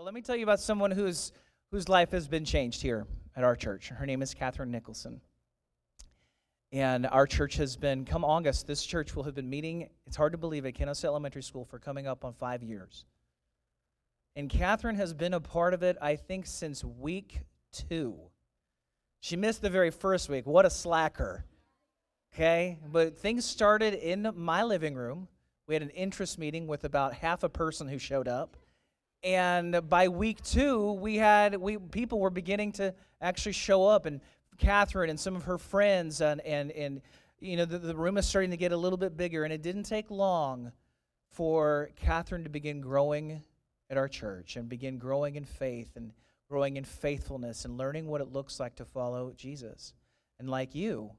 Well, let me tell you about someone whose, whose life has been changed here at our church. Her name is Catherine Nicholson. And our church has been, come August, this church will have been meeting, it's hard to believe, at Kennesaw Elementary School for coming up on five years. And Catherine has been a part of it, I think, since week two. She missed the very first week. What a slacker. Okay? But things started in my living room. We had an interest meeting with about half a person who showed up. And by week two, we had we people were beginning to actually show up and Catherine and some of her friends, and, and, and you know, the, the room is starting to get a little bit bigger. And it didn't take long for Catherine to begin growing at our church and begin growing in faith and growing in faithfulness and learning what it looks like to follow Jesus. And like you,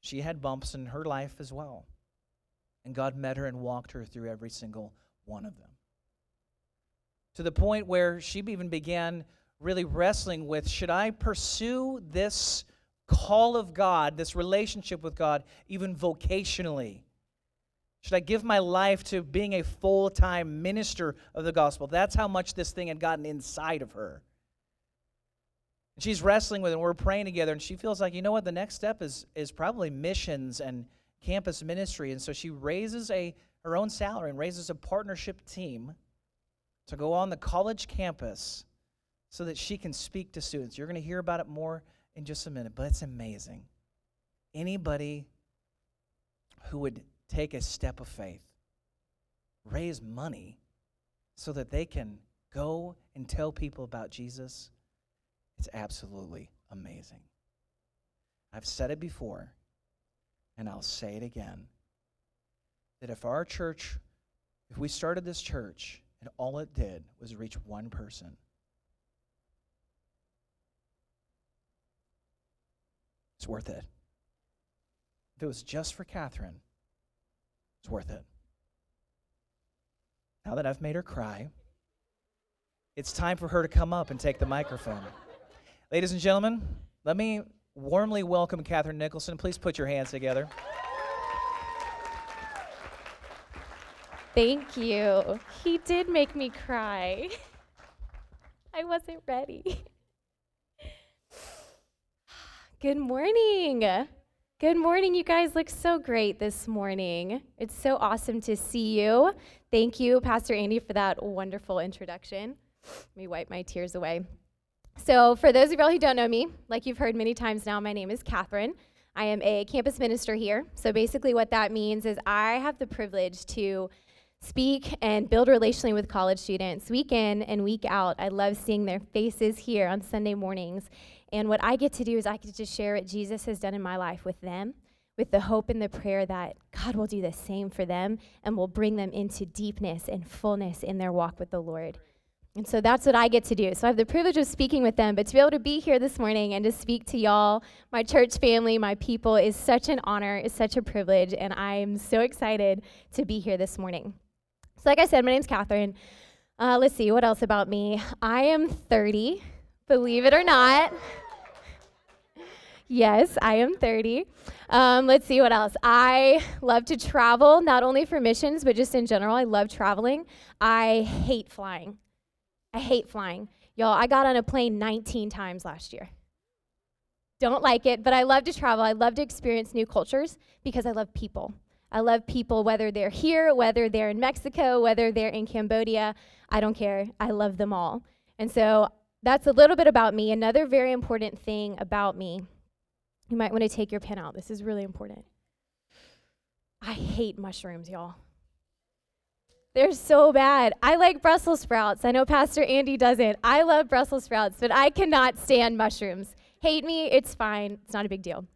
she had bumps in her life as well. And God met her and walked her through every single one of them. To the point where she even began really wrestling with should I pursue this call of God, this relationship with God, even vocationally? Should I give my life to being a full time minister of the gospel? That's how much this thing had gotten inside of her. She's wrestling with it, and we're praying together, and she feels like, you know what, the next step is, is probably missions and campus ministry. And so she raises a, her own salary and raises a partnership team to go on the college campus so that she can speak to students. You're going to hear about it more in just a minute, but it's amazing. Anybody who would take a step of faith, raise money so that they can go and tell people about Jesus, it's absolutely amazing. I've said it before, and I'll say it again that if our church, if we started this church and all it did was reach one person, it's worth it. If it was just for Catherine, it's worth it. Now that I've made her cry, it's time for her to come up and take the microphone. Ladies and gentlemen, let me warmly welcome Catherine Nicholson. Please put your hands together. Thank you. He did make me cry. I wasn't ready. Good morning. Good morning. You guys look so great this morning. It's so awesome to see you. Thank you, Pastor Andy, for that wonderful introduction. Let me wipe my tears away. So, for those of y'all who don't know me, like you've heard many times now, my name is Catherine. I am a campus minister here. So, basically, what that means is I have the privilege to speak and build relationally with college students week in and week out. I love seeing their faces here on Sunday mornings and what I get to do is I get to share what Jesus has done in my life with them, with the hope and the prayer that God will do the same for them and will bring them into deepness and fullness in their walk with the Lord. And so that's what I get to do. So I have the privilege of speaking with them, but to be able to be here this morning and to speak to y'all, my church family, my people, is such an honor, is such a privilege, and I'm so excited to be here this morning. So, like I said, my name's Catherine. Uh, let's see, what else about me? I am 30, believe it or not. Yes, I am 30. Um, let's see what else. I love to travel, not only for missions, but just in general. I love traveling. I hate flying. I hate flying. Y'all, I got on a plane 19 times last year. Don't like it, but I love to travel. I love to experience new cultures because I love people. I love people, whether they're here, whether they're in Mexico, whether they're in Cambodia. I don't care. I love them all. And so that's a little bit about me. Another very important thing about me you might want to take your pen out. This is really important. I hate mushrooms, y'all. They're so bad. I like Brussels sprouts. I know Pastor Andy doesn't. I love Brussels sprouts, but I cannot stand mushrooms. Hate me, it's fine. It's not a big deal.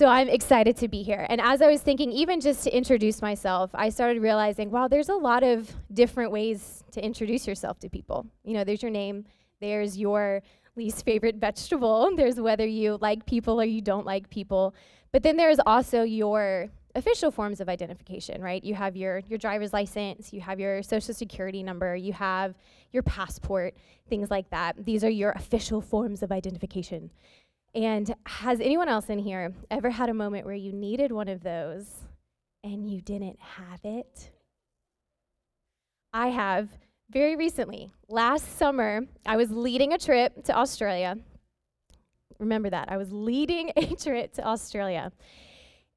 So I'm excited to be here. And as I was thinking, even just to introduce myself, I started realizing, wow, there's a lot of different ways to introduce yourself to people. You know, there's your name, there's your least favorite vegetable. There's whether you like people or you don't like people. But then there's also your official forms of identification, right? You have your, your driver's license, you have your social security number, you have your passport, things like that. These are your official forms of identification. And has anyone else in here ever had a moment where you needed one of those and you didn't have it? I have very recently, last summer, I was leading a trip to Australia. Remember that. I was leading a trip to Australia.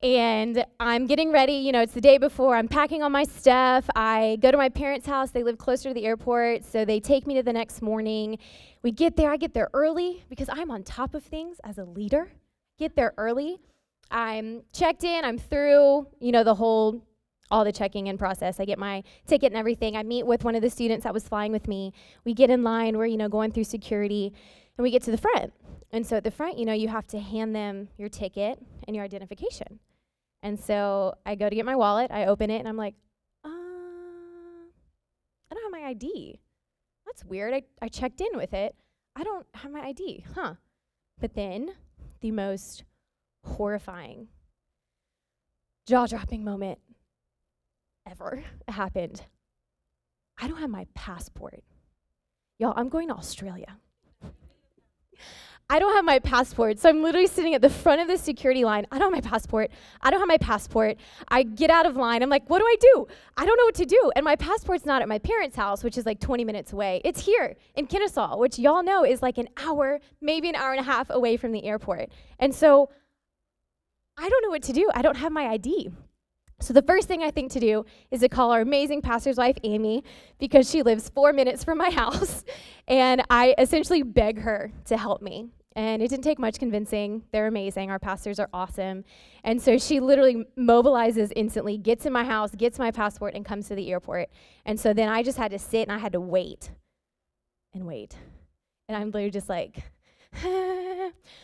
And I'm getting ready, you know, it's the day before. I'm packing all my stuff. I go to my parents' house. They live closer to the airport, so they take me to the next morning. We get there. I get there early because I'm on top of things as a leader. Get there early. I'm checked in. I'm through, you know, the whole all the checking in process. I get my ticket and everything. I meet with one of the students that was flying with me. We get in line. We're, you know, going through security, and we get to the front. And so at the front, you know, you have to hand them your ticket and your identification. And so I go to get my wallet, I open it, and I'm like, uh, I don't have my ID. That's weird. I, I checked in with it. I don't have my ID, huh? But then the most horrifying, jaw dropping moment ever happened. I don't have my passport. Y'all, I'm going to Australia. I don't have my passport. So I'm literally sitting at the front of the security line. I don't have my passport. I don't have my passport. I get out of line. I'm like, what do I do? I don't know what to do. And my passport's not at my parents' house, which is like 20 minutes away. It's here in Kennesaw, which y'all know is like an hour, maybe an hour and a half away from the airport. And so I don't know what to do. I don't have my ID. So the first thing I think to do is to call our amazing pastor's wife, Amy, because she lives four minutes from my house. And I essentially beg her to help me. And it didn't take much convincing. They're amazing. Our pastors are awesome. And so she literally mobilizes instantly, gets in my house, gets my passport, and comes to the airport. And so then I just had to sit and I had to wait and wait. And I'm literally just like,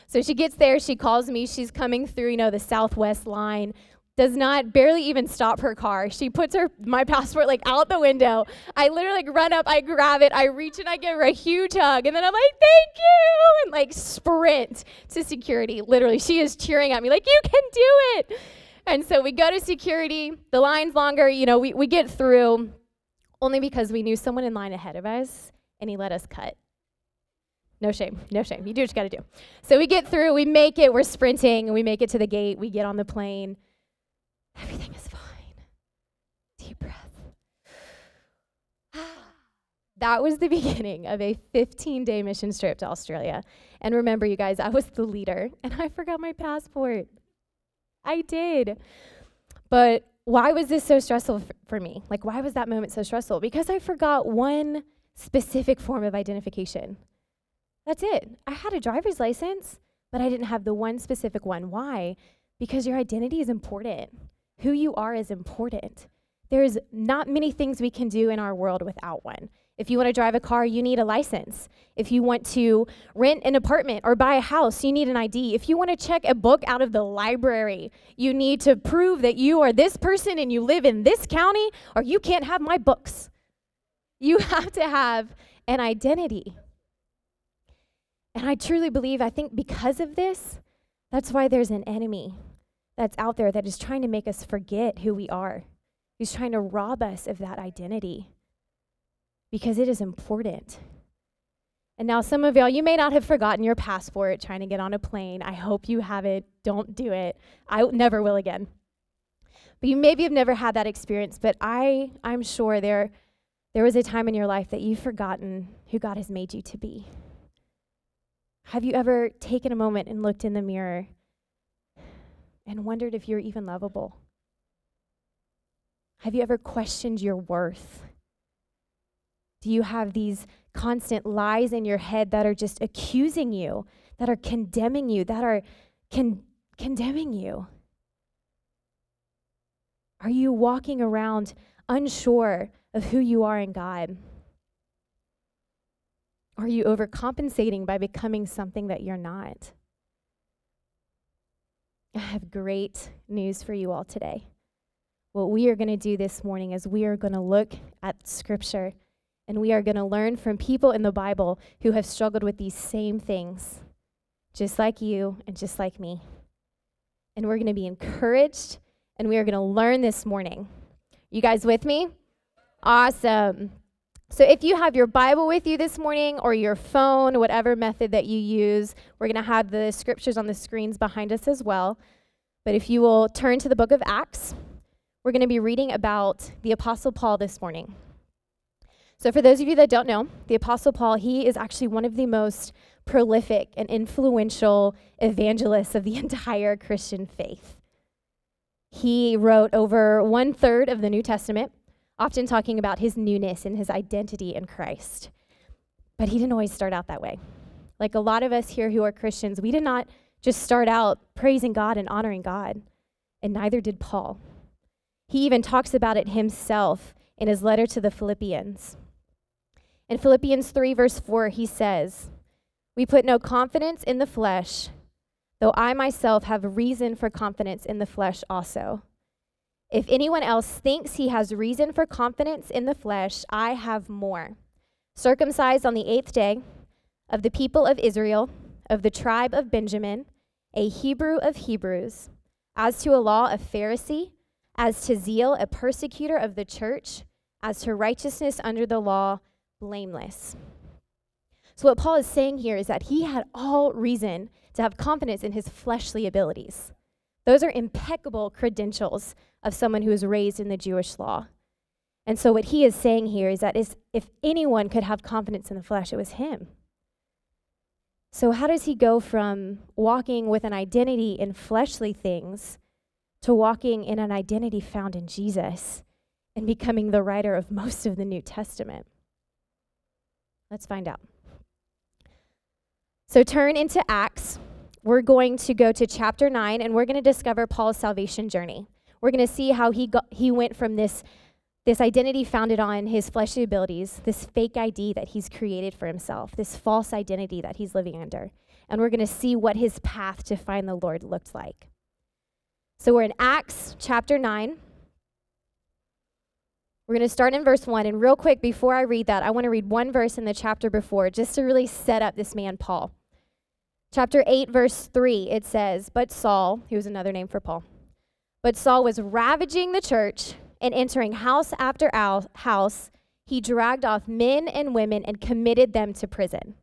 so she gets there, she calls me, she's coming through, you know, the southwest line, does not barely even stop her car. She puts her my passport like out the window. I literally like run up, I grab it, I reach and I give her a huge hug, and then I'm like, "Thank you!" and like sprint to security. Literally, she is cheering at me like, "You can do it!" And so we go to security. The line's longer. You know, we we get through only because we knew someone in line ahead of us, and he let us cut. No shame, no shame. You do what you got to do. So we get through, we make it, we're sprinting, and we make it to the gate. We get on the plane. Everything is fine. Deep breath. Ah. that was the beginning of a 15 day mission trip to Australia. And remember, you guys, I was the leader and I forgot my passport. I did. But why was this so stressful f- for me? Like, why was that moment so stressful? Because I forgot one specific form of identification. That's it. I had a driver's license, but I didn't have the one specific one. Why? Because your identity is important. Who you are is important. There's not many things we can do in our world without one. If you want to drive a car, you need a license. If you want to rent an apartment or buy a house, you need an ID. If you want to check a book out of the library, you need to prove that you are this person and you live in this county, or you can't have my books. You have to have an identity. And I truly believe, I think because of this, that's why there's an enemy that's out there that is trying to make us forget who we are. He's trying to rob us of that identity because it is important. And now, some of y'all, you may not have forgotten your passport trying to get on a plane. I hope you haven't. Don't do it. I never will again. But you maybe have never had that experience, but I, I'm sure there, there was a time in your life that you've forgotten who God has made you to be. Have you ever taken a moment and looked in the mirror and wondered if you're even lovable? Have you ever questioned your worth? Do you have these constant lies in your head that are just accusing you, that are condemning you, that are con- condemning you? Are you walking around unsure of who you are in God? Are you overcompensating by becoming something that you're not? I have great news for you all today. What we are going to do this morning is we are going to look at Scripture and we are going to learn from people in the Bible who have struggled with these same things, just like you and just like me. And we're going to be encouraged and we are going to learn this morning. You guys with me? Awesome. So, if you have your Bible with you this morning or your phone, whatever method that you use, we're going to have the scriptures on the screens behind us as well. But if you will turn to the book of Acts, we're going to be reading about the Apostle Paul this morning. So, for those of you that don't know, the Apostle Paul, he is actually one of the most prolific and influential evangelists of the entire Christian faith. He wrote over one third of the New Testament, often talking about his newness and his identity in Christ. But he didn't always start out that way. Like a lot of us here who are Christians, we did not just start out praising God and honoring God, and neither did Paul. He even talks about it himself in his letter to the Philippians. In Philippians 3, verse 4, he says, We put no confidence in the flesh, though I myself have reason for confidence in the flesh also. If anyone else thinks he has reason for confidence in the flesh, I have more. Circumcised on the eighth day, of the people of Israel, of the tribe of Benjamin, a Hebrew of Hebrews, as to a law, a Pharisee, as to zeal, a persecutor of the church, as to righteousness under the law, blameless. So, what Paul is saying here is that he had all reason to have confidence in his fleshly abilities. Those are impeccable credentials of someone who is raised in the Jewish law. And so, what he is saying here is that if anyone could have confidence in the flesh, it was him. So, how does he go from walking with an identity in fleshly things to walking in an identity found in Jesus and becoming the writer of most of the New Testament? Let's find out. So, turn into Acts. We're going to go to chapter 9 and we're going to discover Paul's salvation journey. We're going to see how he, got, he went from this this identity founded on his fleshly abilities, this fake ID that he's created for himself, this false identity that he's living under. And we're going to see what his path to find the Lord looked like. So we're in Acts chapter 9. We're going to start in verse 1. And real quick, before I read that, I want to read one verse in the chapter before just to really set up this man, Paul. Chapter 8, verse 3, it says, But Saul, who was another name for Paul, but Saul was ravaging the church and entering house after house, he dragged off men and women and committed them to prison.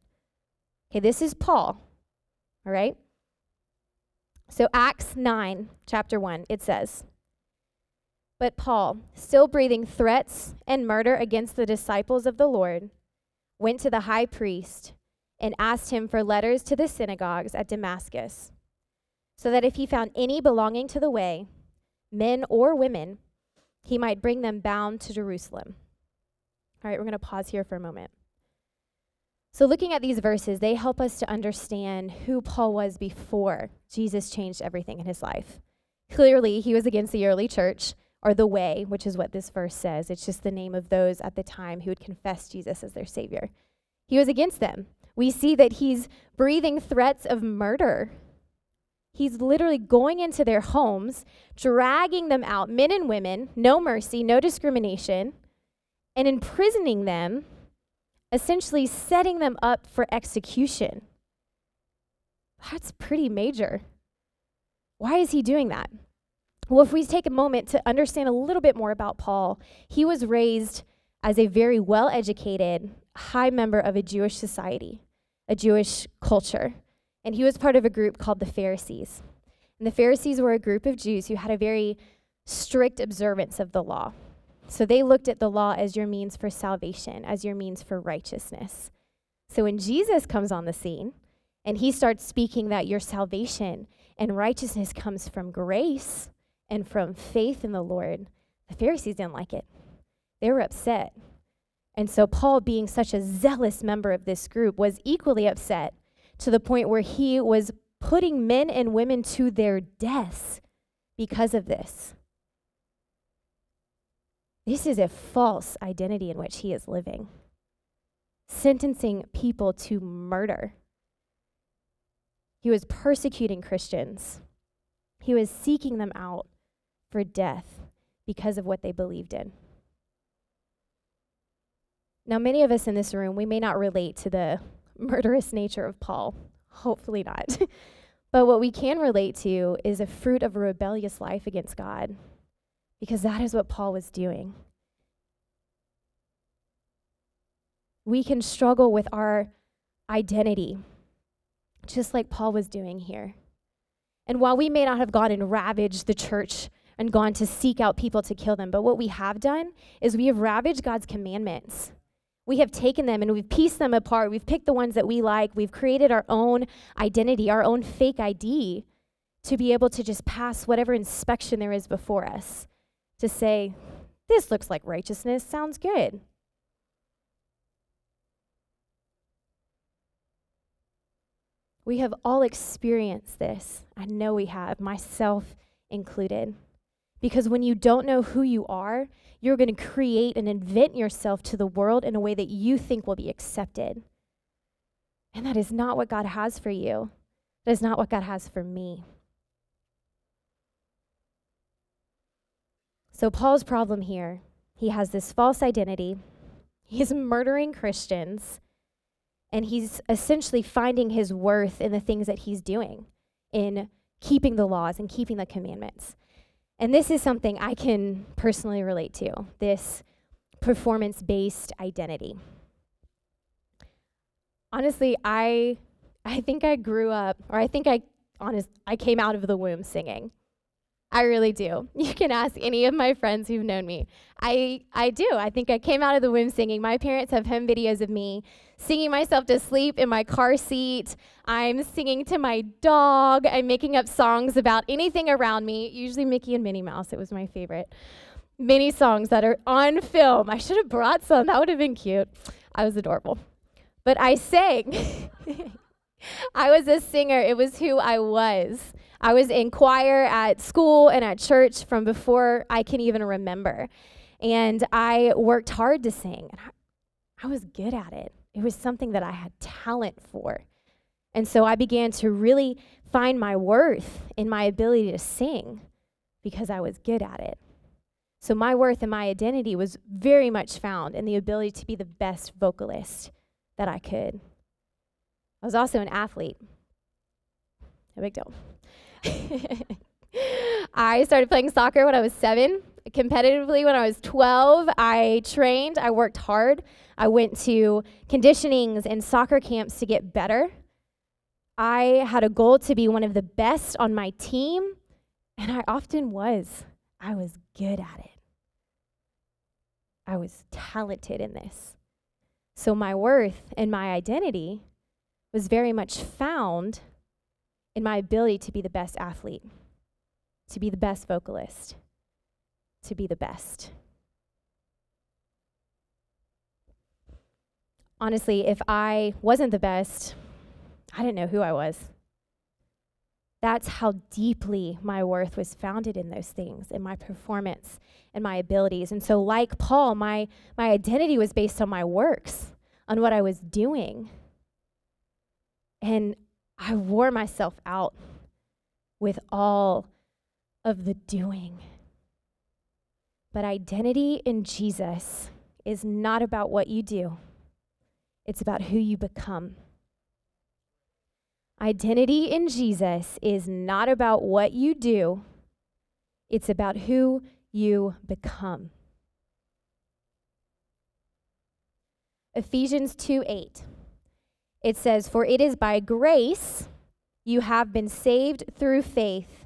Okay, this is Paul. All right? So, Acts 9, chapter 1, it says, But Paul, still breathing threats and murder against the disciples of the Lord, went to the high priest and asked him for letters to the synagogues at Damascus, so that if he found any belonging to the way, men or women, he might bring them bound to Jerusalem. All right, we're going to pause here for a moment. So, looking at these verses, they help us to understand who Paul was before Jesus changed everything in his life. Clearly, he was against the early church, or the way, which is what this verse says. It's just the name of those at the time who would confess Jesus as their Savior. He was against them. We see that he's breathing threats of murder He's literally going into their homes, dragging them out, men and women, no mercy, no discrimination, and imprisoning them, essentially setting them up for execution. That's pretty major. Why is he doing that? Well, if we take a moment to understand a little bit more about Paul, he was raised as a very well educated, high member of a Jewish society, a Jewish culture and he was part of a group called the Pharisees. And the Pharisees were a group of Jews who had a very strict observance of the law. So they looked at the law as your means for salvation, as your means for righteousness. So when Jesus comes on the scene and he starts speaking that your salvation and righteousness comes from grace and from faith in the Lord, the Pharisees didn't like it. They were upset. And so Paul, being such a zealous member of this group, was equally upset to the point where he was putting men and women to their deaths because of this. This is a false identity in which he is living, sentencing people to murder. He was persecuting Christians, he was seeking them out for death because of what they believed in. Now, many of us in this room, we may not relate to the murderous nature of Paul. Hopefully not. but what we can relate to is a fruit of a rebellious life against God, because that is what Paul was doing. We can struggle with our identity, just like Paul was doing here. And while we may not have gone and ravaged the church and gone to seek out people to kill them, but what we have done is we have ravaged God's commandments We have taken them and we've pieced them apart. We've picked the ones that we like. We've created our own identity, our own fake ID to be able to just pass whatever inspection there is before us to say, this looks like righteousness, sounds good. We have all experienced this. I know we have, myself included. Because when you don't know who you are, you're going to create and invent yourself to the world in a way that you think will be accepted. And that is not what God has for you. That is not what God has for me. So, Paul's problem here he has this false identity, he's murdering Christians, and he's essentially finding his worth in the things that he's doing, in keeping the laws and keeping the commandments. And this is something I can personally relate to this performance based identity. Honestly, I, I think I grew up, or I think I, honest, I came out of the womb singing. I really do. You can ask any of my friends who've known me. I, I do. I think I came out of the womb singing. My parents have home videos of me singing myself to sleep in my car seat. I'm singing to my dog. I'm making up songs about anything around me, usually Mickey and Minnie Mouse. It was my favorite. Many songs that are on film. I should have brought some. That would have been cute. I was adorable. But I sang. I was a singer. It was who I was. I was in choir at school and at church from before I can even remember. And I worked hard to sing. And I, I was good at it. It was something that I had talent for. And so I began to really find my worth in my ability to sing because I was good at it. So my worth and my identity was very much found in the ability to be the best vocalist that I could. I was also an athlete. A big deal. I started playing soccer when I was seven. Competitively, when I was 12, I trained, I worked hard. I went to conditionings and soccer camps to get better. I had a goal to be one of the best on my team, and I often was. I was good at it. I was talented in this. So my worth and my identity was very much found in my ability to be the best athlete, to be the best vocalist, to be the best. Honestly, if I wasn't the best, I didn't know who I was. That's how deeply my worth was founded in those things, in my performance and my abilities. And so, like Paul, my, my identity was based on my works, on what I was doing. And I wore myself out with all of the doing. But identity in Jesus is not about what you do, it's about who you become. Identity in Jesus is not about what you do, it's about who you become. Ephesians 2 8 it says, For it is by grace you have been saved through faith,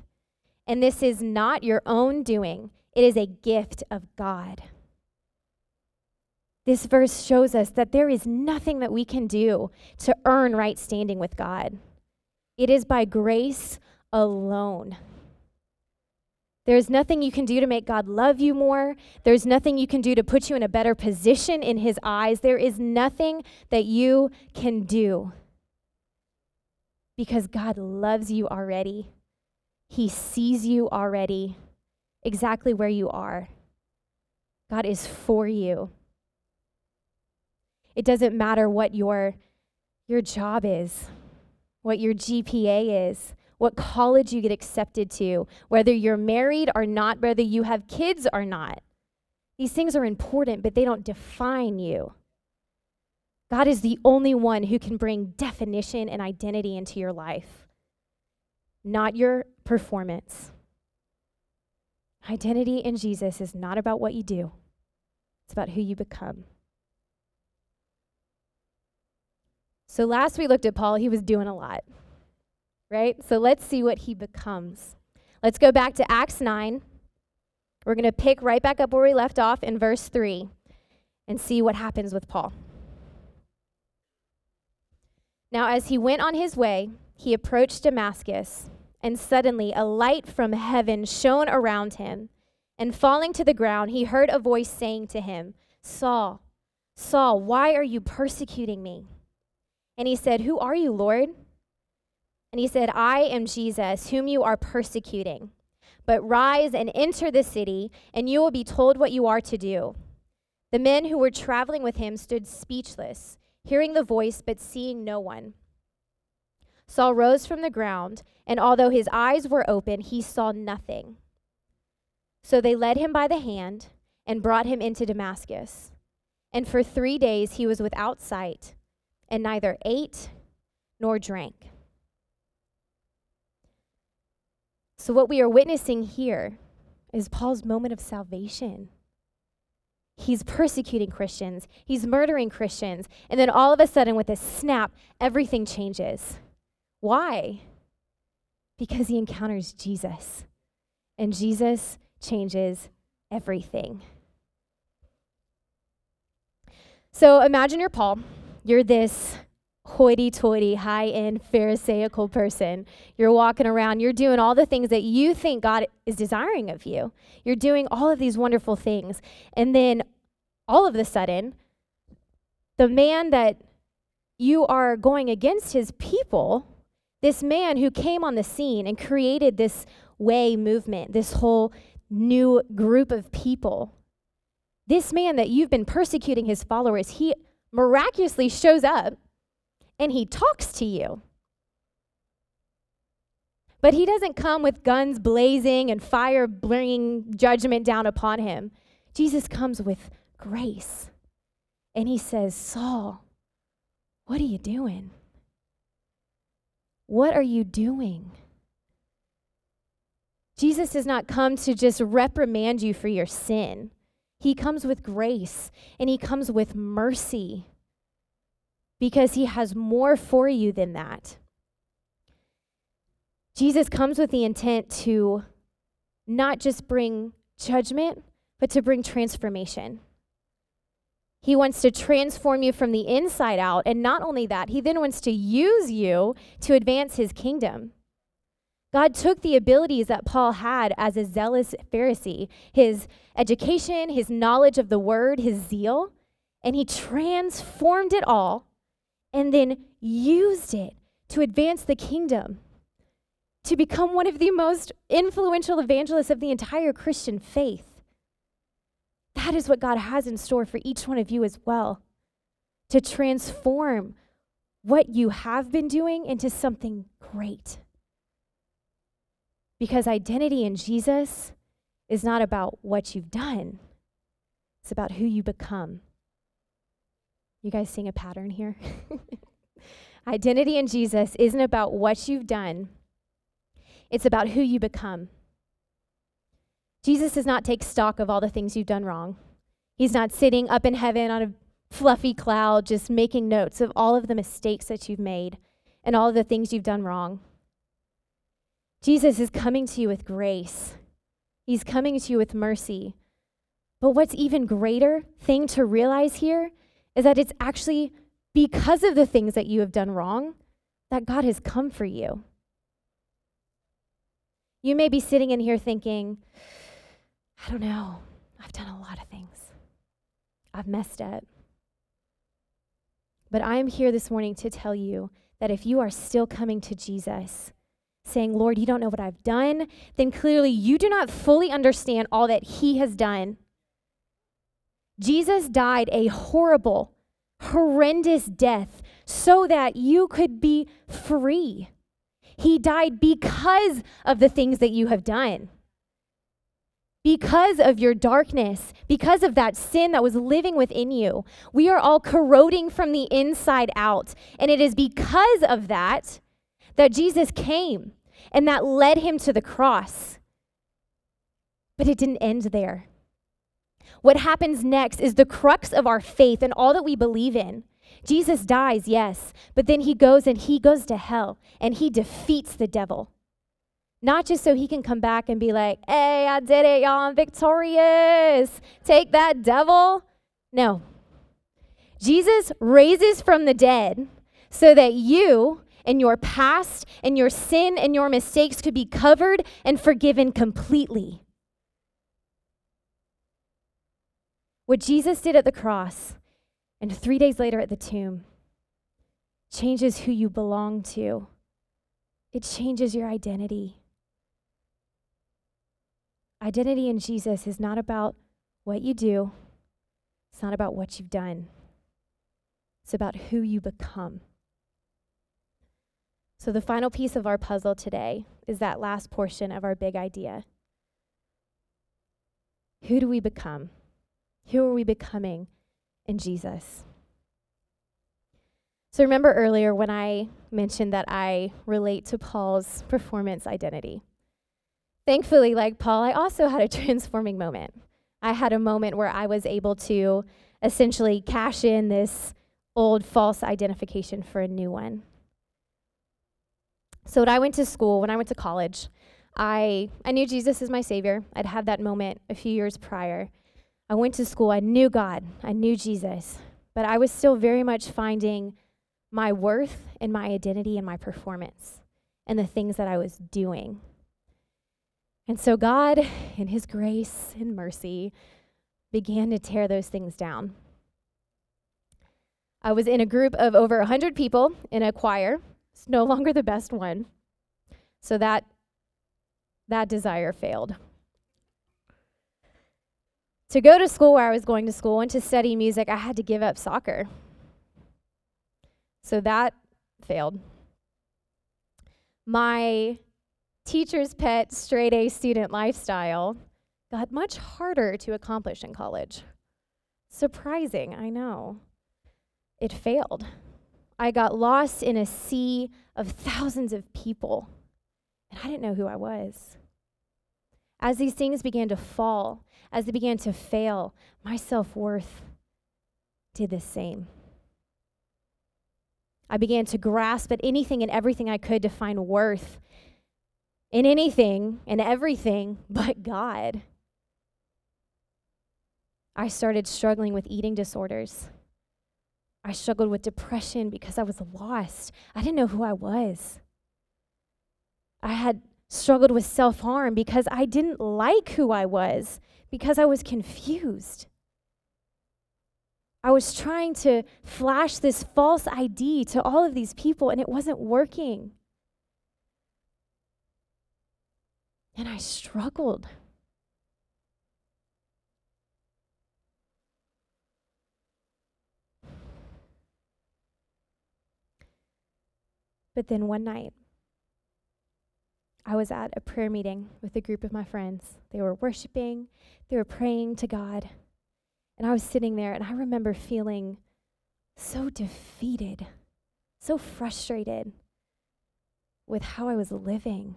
and this is not your own doing, it is a gift of God. This verse shows us that there is nothing that we can do to earn right standing with God. It is by grace alone. There's nothing you can do to make God love you more. There's nothing you can do to put you in a better position in His eyes. There is nothing that you can do because God loves you already. He sees you already, exactly where you are. God is for you. It doesn't matter what your, your job is, what your GPA is, what college you get accepted to, whether you're married or not, whether you have kids or not. These things are important, but they don't define you. God is the only one who can bring definition and identity into your life, not your performance. Identity in Jesus is not about what you do, it's about who you become. So last we looked at Paul, he was doing a lot right? So let's see what he becomes. Let's go back to Acts 9. We're going to pick right back up where we left off in verse 3 and see what happens with Paul. Now, as he went on his way, he approached Damascus, and suddenly a light from heaven shone around him. And falling to the ground, he heard a voice saying to him, Saul, Saul, why are you persecuting me? And he said, Who are you, Lord? And he said, I am Jesus, whom you are persecuting. But rise and enter the city, and you will be told what you are to do. The men who were traveling with him stood speechless, hearing the voice, but seeing no one. Saul rose from the ground, and although his eyes were open, he saw nothing. So they led him by the hand and brought him into Damascus. And for three days he was without sight, and neither ate nor drank. So, what we are witnessing here is Paul's moment of salvation. He's persecuting Christians, he's murdering Christians, and then all of a sudden, with a snap, everything changes. Why? Because he encounters Jesus, and Jesus changes everything. So imagine you're Paul. You're this hoity toity, high end Pharisaical person. You're walking around, you're doing all the things that you think God is desiring of you. You're doing all of these wonderful things. And then all of a sudden, the man that you are going against his people, this man who came on the scene and created this way movement, this whole new group of people. This man that you've been persecuting his followers, he miraculously shows up and he talks to you. But he doesn't come with guns blazing and fire bringing judgment down upon him. Jesus comes with grace. And he says, Saul, what are you doing? What are you doing? Jesus does not come to just reprimand you for your sin. He comes with grace and he comes with mercy because he has more for you than that. Jesus comes with the intent to not just bring judgment, but to bring transformation. He wants to transform you from the inside out. And not only that, he then wants to use you to advance his kingdom. God took the abilities that Paul had as a zealous Pharisee, his education, his knowledge of the word, his zeal, and he transformed it all and then used it to advance the kingdom, to become one of the most influential evangelists of the entire Christian faith. That is what God has in store for each one of you as well to transform what you have been doing into something great. Because identity in Jesus is not about what you've done, it's about who you become. You guys seeing a pattern here? Identity in Jesus isn't about what you've done, it's about who you become. Jesus does not take stock of all the things you've done wrong. He's not sitting up in heaven on a fluffy cloud just making notes of all of the mistakes that you've made and all of the things you've done wrong. Jesus is coming to you with grace. He's coming to you with mercy. But what's even greater thing to realize here is that it's actually because of the things that you have done wrong that God has come for you. You may be sitting in here thinking, I don't know, I've done a lot of things, I've messed up. But I am here this morning to tell you that if you are still coming to Jesus, saying, Lord, you don't know what I've done, then clearly you do not fully understand all that He has done. Jesus died a horrible, horrendous death so that you could be free. He died because of the things that you have done. Because of your darkness, because of that sin that was living within you, we are all corroding from the inside out. And it is because of that that Jesus came and that led him to the cross. But it didn't end there. What happens next is the crux of our faith and all that we believe in. Jesus dies, yes, but then he goes and he goes to hell and he defeats the devil. Not just so he can come back and be like, hey, I did it, y'all, I'm victorious. Take that, devil. No. Jesus raises from the dead so that you and your past and your sin and your mistakes could be covered and forgiven completely. What Jesus did at the cross and three days later at the tomb changes who you belong to, it changes your identity. Identity in Jesus is not about what you do, it's not about what you've done, it's about who you become. So, the final piece of our puzzle today is that last portion of our big idea. Who do we become? Who are we becoming in Jesus? So, remember earlier when I mentioned that I relate to Paul's performance identity. Thankfully, like Paul, I also had a transforming moment. I had a moment where I was able to essentially cash in this old false identification for a new one. So when I went to school, when I went to college, I I knew Jesus is my savior. I'd had that moment a few years prior. I went to school, I knew God, I knew Jesus, but I was still very much finding my worth and my identity and my performance and the things that I was doing. And so God, in His grace and mercy, began to tear those things down. I was in a group of over 100 people in a choir. It's no longer the best one. So that that desire failed. To go to school where I was going to school and to study music, I had to give up soccer. So that failed. My teacher's pet straight A student lifestyle got much harder to accomplish in college. Surprising, I know. It failed. I got lost in a sea of thousands of people, and I didn't know who I was. As these things began to fall, as they began to fail, my self worth did the same. I began to grasp at anything and everything I could to find worth in anything and everything but God. I started struggling with eating disorders. I struggled with depression because I was lost. I didn't know who I was. I had struggled with self harm because I didn't like who I was, because I was confused. I was trying to flash this false ID to all of these people, and it wasn't working. And I struggled. But then one night, I was at a prayer meeting with a group of my friends. They were worshiping, they were praying to God. And I was sitting there, and I remember feeling so defeated, so frustrated with how I was living.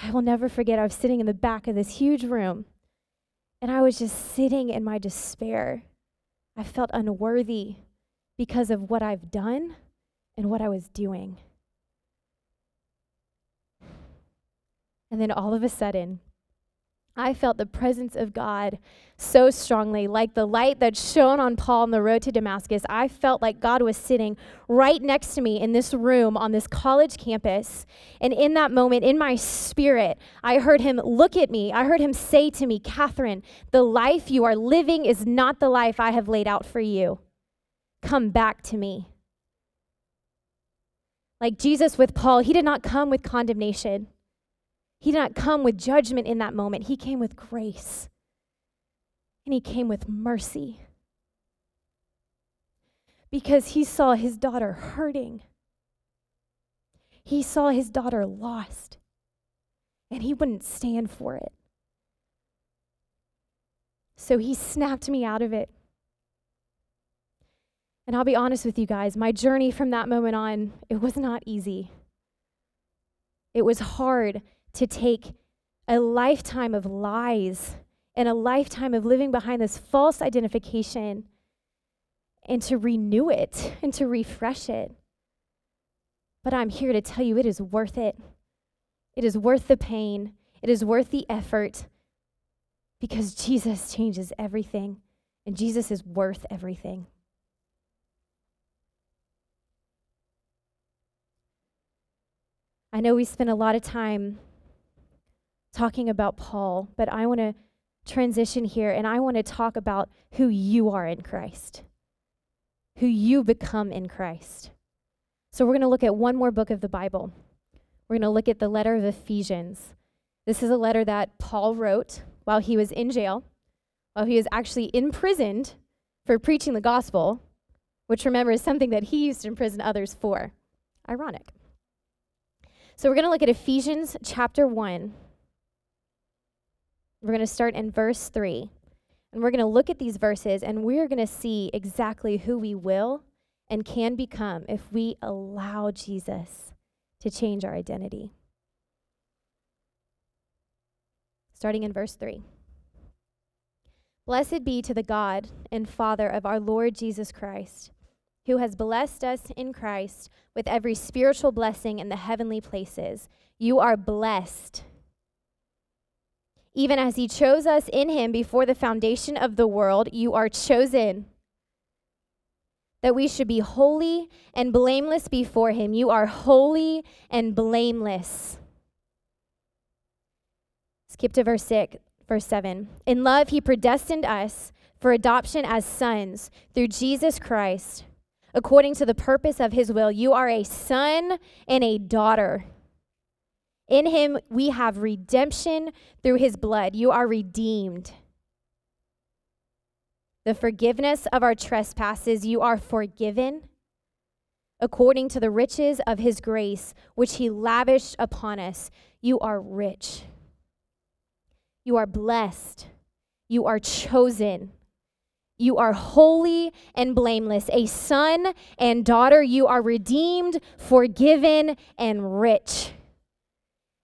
I will never forget, I was sitting in the back of this huge room, and I was just sitting in my despair. I felt unworthy because of what I've done and what I was doing. And then all of a sudden, I felt the presence of God so strongly, like the light that shone on Paul on the road to Damascus. I felt like God was sitting right next to me in this room on this college campus. And in that moment, in my spirit, I heard him look at me. I heard him say to me, Catherine, the life you are living is not the life I have laid out for you. Come back to me. Like Jesus with Paul, he did not come with condemnation. He did not come with judgment in that moment. He came with grace. And he came with mercy. Because he saw his daughter hurting. He saw his daughter lost. And he wouldn't stand for it. So he snapped me out of it. And I'll be honest with you guys, my journey from that moment on, it was not easy. It was hard to take a lifetime of lies and a lifetime of living behind this false identification and to renew it and to refresh it. But I'm here to tell you it is worth it. It is worth the pain. It is worth the effort because Jesus changes everything and Jesus is worth everything. I know we spend a lot of time talking about Paul, but I want to transition here and I want to talk about who you are in Christ, who you become in Christ. So we're going to look at one more book of the Bible. We're going to look at the letter of Ephesians. This is a letter that Paul wrote while he was in jail, while he was actually imprisoned for preaching the gospel, which remember is something that he used to imprison others for. Ironic. So we're going to look at Ephesians chapter 1. We're going to start in verse 3. And we're going to look at these verses and we're going to see exactly who we will and can become if we allow Jesus to change our identity. Starting in verse 3. Blessed be to the God and Father of our Lord Jesus Christ, who has blessed us in Christ with every spiritual blessing in the heavenly places. You are blessed. Even as he chose us in him before the foundation of the world, you are chosen that we should be holy and blameless before him. You are holy and blameless. Skip to verse 6, verse 7. In love he predestined us for adoption as sons through Jesus Christ, according to the purpose of his will. You are a son and a daughter. In him we have redemption through his blood. You are redeemed the forgiveness of our trespasses, you are forgiven according to the riches of his grace, which he lavished upon us. You are rich. You are blessed. You are chosen. You are holy and blameless. A son and daughter, you are redeemed, forgiven, and rich.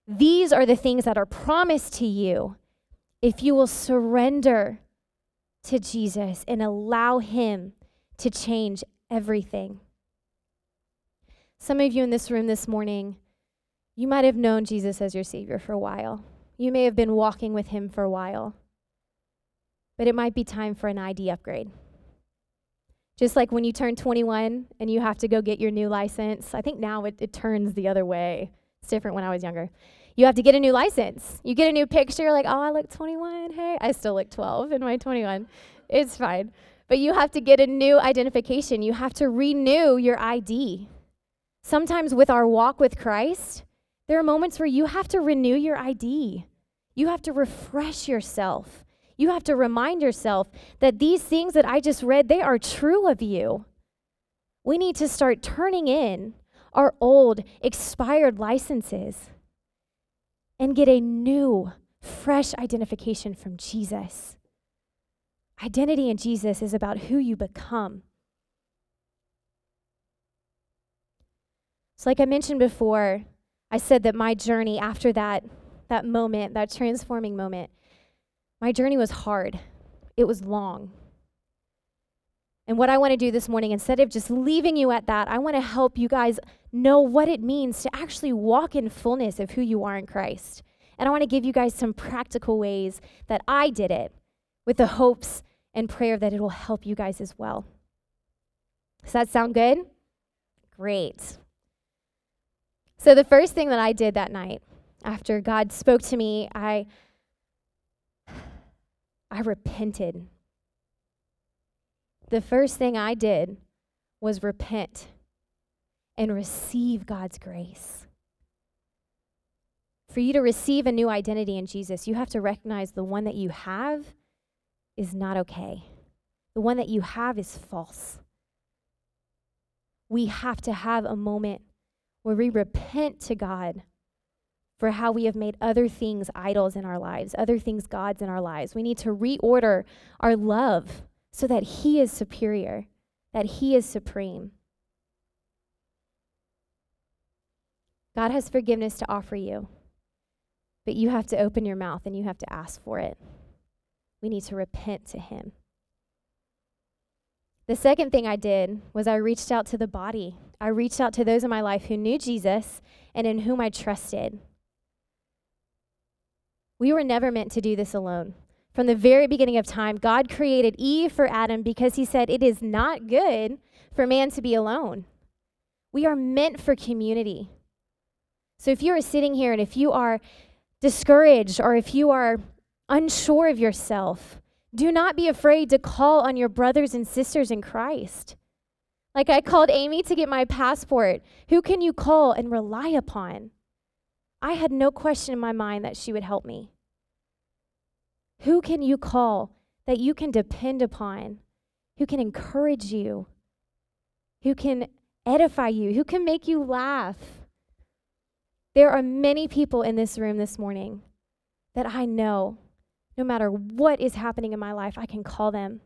These are the things that are promised to you if you will surrender to Jesus and allow Him to change everything. Some of you in this room this morning, you might have known Jesus as your Savior for a while. You may have been walking with Him for a while. But it might be time for an ID upgrade. Just like when you turn 21 and you have to go get your new license, I think now it, it turns the other way. It's different when I was younger you have to get a new license. You get a new picture, like, oh, I look 21. Hey, I still look 12 in my 21. It's fine. But you have to get a new identification. You have to renew your ID. Sometimes with our walk with Christ, there are moments where you have to renew your ID. You have to refresh yourself. You have to remind yourself that these things that I just read, they are true of you. We need to start turning in our old expired licenses and get a new, fresh identification from Jesus. Identity in Jesus is about who you become. So, like I mentioned before, I said that my journey after that, that moment, that transforming moment, my journey was hard. It was long. And what I want to do this morning, instead of just leaving you at that, I want to help you guys know what it means to actually walk in fullness of who you are in Christ. And I want to give you guys some practical ways that I did it with the hopes and prayer that it will help you guys as well. Does that sound good? Great. So, the first thing that I did that night after God spoke to me, I, I repented the first thing I did was repent and receive God's grace. For you to receive a new identity in Jesus, you have to recognize the one that you have is not okay. The one that you have is false. We have to have a moment where we repent to God for how we have made other things idols in our lives, other things gods in our lives. We need to reorder our love so that He is superior, that He is supreme. God has forgiveness to offer you, but you have to open your mouth and you have to ask for it. We need to repent to Him. The second thing I did was I reached out to the body. I reached out to those in my life who knew Jesus and in whom I trusted. We were never meant to do this alone. From the very beginning of time, God created Eve for Adam because he said it is not good for man to be alone. We are meant for community. So if you are sitting here and if you are discouraged or if you are unsure of yourself, do not be afraid to call on your brothers and sisters in Christ. Like I called Amy to get my passport. Who can you call and rely upon? I had no question in my mind that she would help me. Who can you call that you can depend upon? Who can encourage you? Who can edify you? Who can make you laugh? There are many people in this room this morning that I know, no matter what is happening in my life, I can call them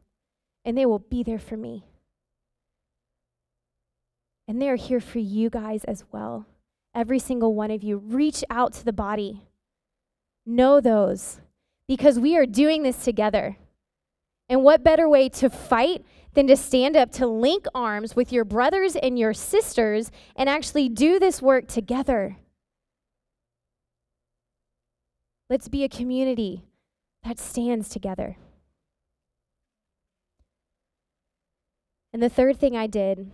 and they will be there for me. And they're here for you guys as well. Every single one of you. Reach out to the body. Know those because we are doing this together. And what better way to fight than to stand up to link arms with your brothers and your sisters and actually do this work together? Let's be a community that stands together. And the third thing I did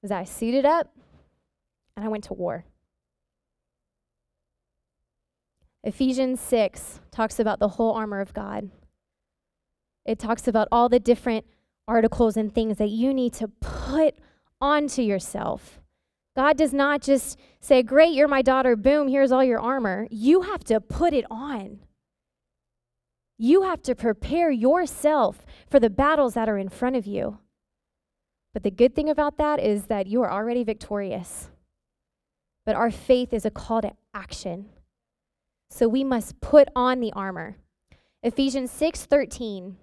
was I suited up and I went to war. Ephesians 6 talks about the whole armor of God. It talks about all the different articles and things that you need to put onto yourself. God does not just say, Great, you're my daughter, boom, here's all your armor. You have to put it on. You have to prepare yourself for the battles that are in front of you. But the good thing about that is that you are already victorious. But our faith is a call to action. So we must put on the armor. Ephesians 6:13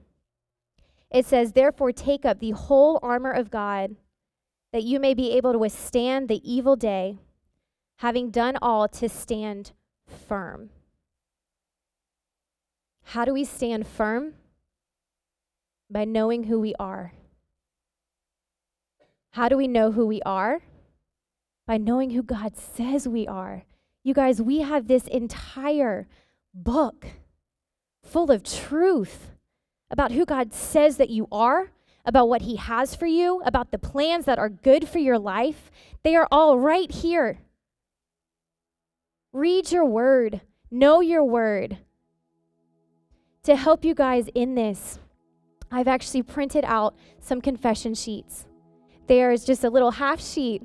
it says, Therefore, take up the whole armor of God, that you may be able to withstand the evil day, having done all to stand firm. How do we stand firm? By knowing who we are. How do we know who we are? By knowing who God says we are. You guys, we have this entire book full of truth about who God says that you are, about what He has for you, about the plans that are good for your life. They are all right here. Read your word, know your word. To help you guys in this, I've actually printed out some confession sheets. There is just a little half sheet,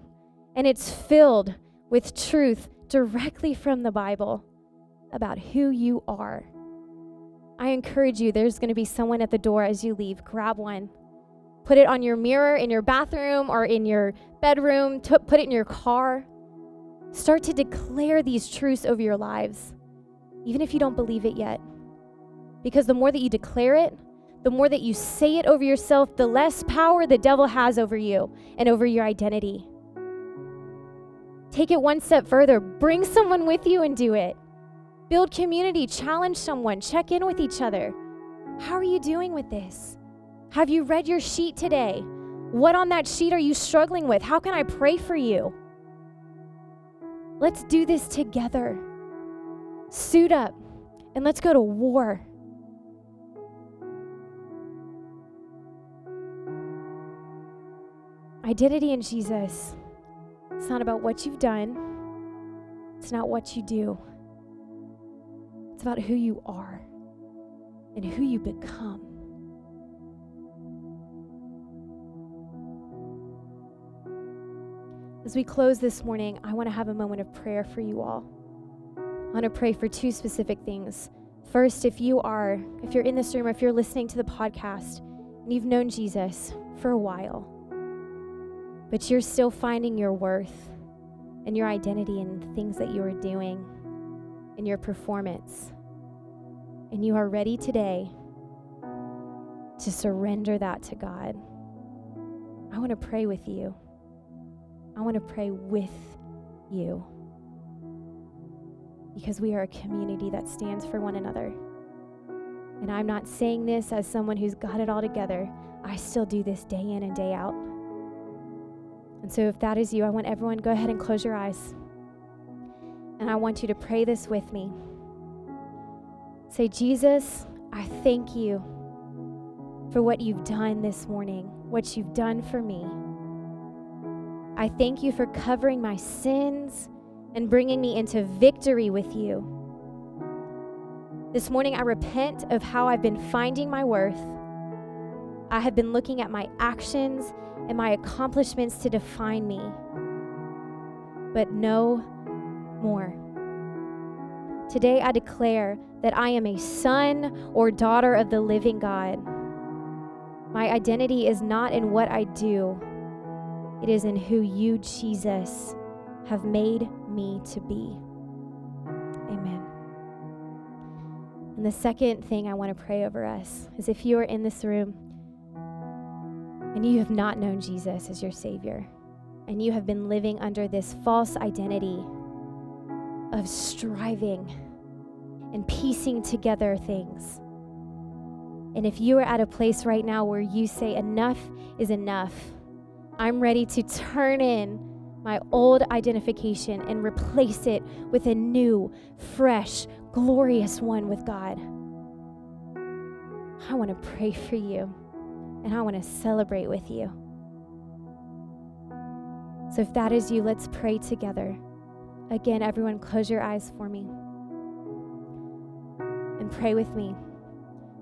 and it's filled with truth directly from the Bible about who you are. I encourage you, there's going to be someone at the door as you leave. Grab one. Put it on your mirror in your bathroom or in your bedroom. T- put it in your car. Start to declare these truths over your lives, even if you don't believe it yet. Because the more that you declare it, the more that you say it over yourself, the less power the devil has over you and over your identity. Take it one step further. Bring someone with you and do it. Build community, challenge someone, check in with each other. How are you doing with this? Have you read your sheet today? What on that sheet are you struggling with? How can I pray for you? Let's do this together. Suit up and let's go to war. Identity in Jesus. It's not about what you've done, it's not what you do. It's about who you are and who you become. As we close this morning, I want to have a moment of prayer for you all. I want to pray for two specific things. First, if you are, if you're in this room or if you're listening to the podcast and you've known Jesus for a while, but you're still finding your worth and your identity in the things that you are doing in your performance. And you are ready today to surrender that to God. I want to pray with you. I want to pray with you. Because we are a community that stands for one another. And I'm not saying this as someone who's got it all together. I still do this day in and day out. And so, if that is you, I want everyone go ahead and close your eyes. And I want you to pray this with me. Say, Jesus, I thank you for what you've done this morning, what you've done for me. I thank you for covering my sins and bringing me into victory with you. This morning, I repent of how I've been finding my worth. I have been looking at my actions and my accomplishments to define me. But no more. Today, I declare that I am a son or daughter of the living God. My identity is not in what I do, it is in who you, Jesus, have made me to be. Amen. And the second thing I want to pray over us is if you are in this room and you have not known Jesus as your Savior, and you have been living under this false identity of striving and piecing together things. And if you are at a place right now where you say, enough is enough, I'm ready to turn in my old identification and replace it with a new, fresh, glorious one with God. I want to pray for you and I want to celebrate with you. So if that is you, let's pray together. Again, everyone, close your eyes for me and pray with me.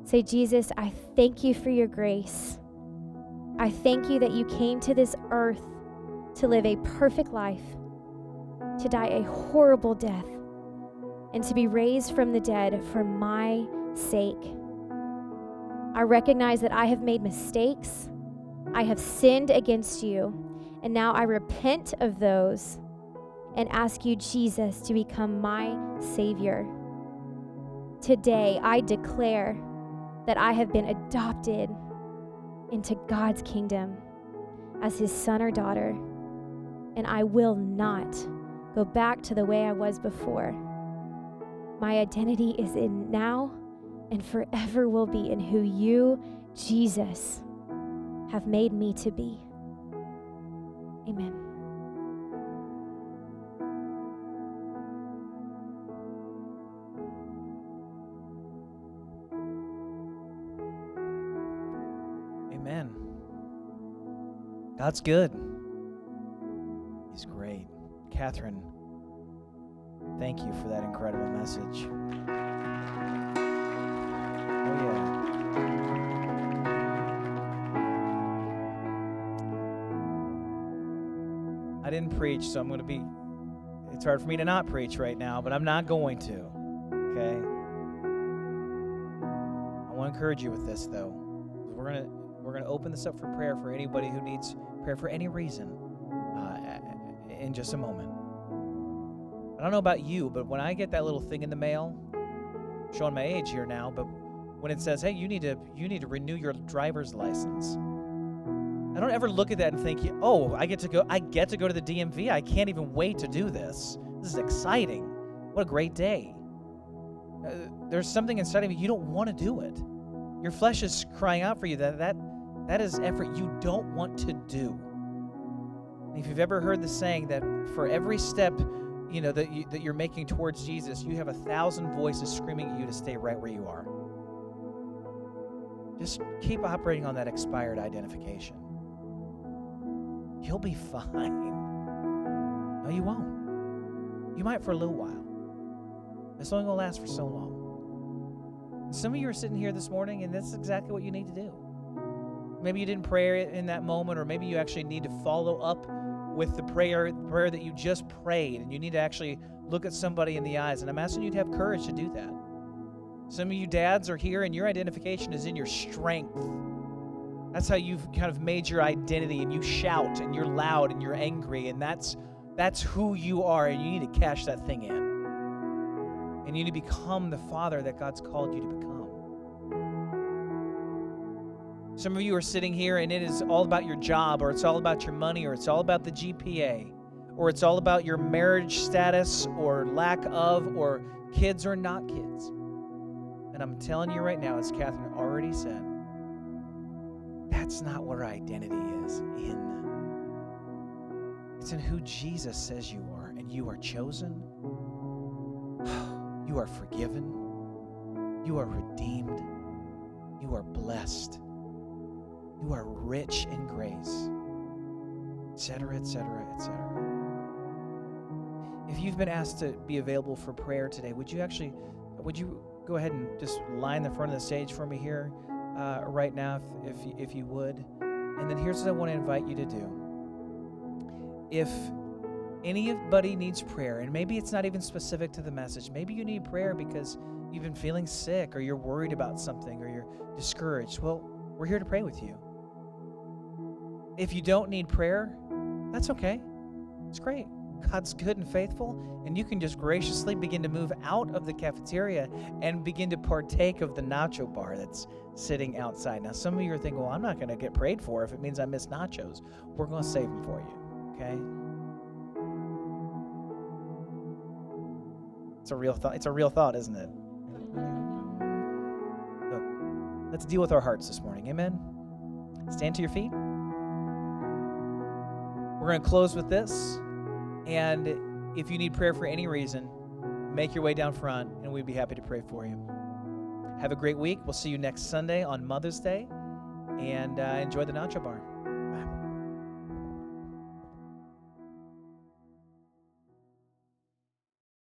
Say, Jesus, I thank you for your grace. I thank you that you came to this earth to live a perfect life, to die a horrible death, and to be raised from the dead for my sake. I recognize that I have made mistakes, I have sinned against you, and now I repent of those and ask you, Jesus, to become my Savior. Today, I declare that I have been adopted into God's kingdom as His son or daughter, and I will not go back to the way I was before. My identity is in now and forever will be in who you, Jesus, have made me to be. Amen. Amen. God's good. He's great. Catherine, thank you for that incredible message. Preach, so I'm going to be. It's hard for me to not preach right now, but I'm not going to. Okay? I want to encourage you with this, though. We're going to we're going to open this up for prayer for anybody who needs prayer for any reason uh, in just a moment. I don't know about you, but when I get that little thing in the mail, showing my age here now, but when it says, "Hey, you need to you need to renew your driver's license," I don't ever look at that and think, "Oh, I get to go I get to go to the DMV. I can't even wait to do this. This is exciting. What a great day." Uh, there's something inside of you you don't want to do it. Your flesh is crying out for you that that that is effort you don't want to do. If you've ever heard the saying that for every step, you know that you, that you're making towards Jesus, you have a thousand voices screaming at you to stay right where you are. Just keep operating on that expired identification. You'll be fine. No, you won't. You might for a little while. It's only gonna last for so long. Some of you are sitting here this morning, and that's exactly what you need to do. Maybe you didn't pray in that moment, or maybe you actually need to follow up with the prayer prayer that you just prayed, and you need to actually look at somebody in the eyes. And I'm asking you to have courage to do that. Some of you dads are here, and your identification is in your strength. That's how you've kind of made your identity, and you shout, and you're loud, and you're angry, and that's that's who you are, and you need to cash that thing in. And you need to become the father that God's called you to become. Some of you are sitting here and it is all about your job, or it's all about your money, or it's all about the GPA, or it's all about your marriage status, or lack of, or kids or not kids. And I'm telling you right now, as Catherine already said, that's not where our identity is in. It's in who Jesus says you are, and you are chosen, you are forgiven, you are redeemed, you are blessed. You are rich in grace. etc., etc., etc. If you've been asked to be available for prayer today, would you actually, would you go ahead and just line the front of the stage for me here uh, right now, if, if, if you would? And then here's what I want to invite you to do. If anybody needs prayer, and maybe it's not even specific to the message, maybe you need prayer because you've been feeling sick or you're worried about something or you're discouraged, well, we're here to pray with you. If you don't need prayer, that's okay. It's great. God's good and faithful, and you can just graciously begin to move out of the cafeteria and begin to partake of the nacho bar that's sitting outside. Now, some of you are thinking, well, I'm not going to get prayed for if it means I miss nachos. We're going to save them for you, okay? It's a real thought. It's a real thought, isn't it? Look, let's deal with our hearts this morning. Amen. Stand to your feet. We're going to close with this. And if you need prayer for any reason, make your way down front and we'd be happy to pray for you. Have a great week. We'll see you next Sunday on Mother's Day and uh, enjoy the Nacho Bar.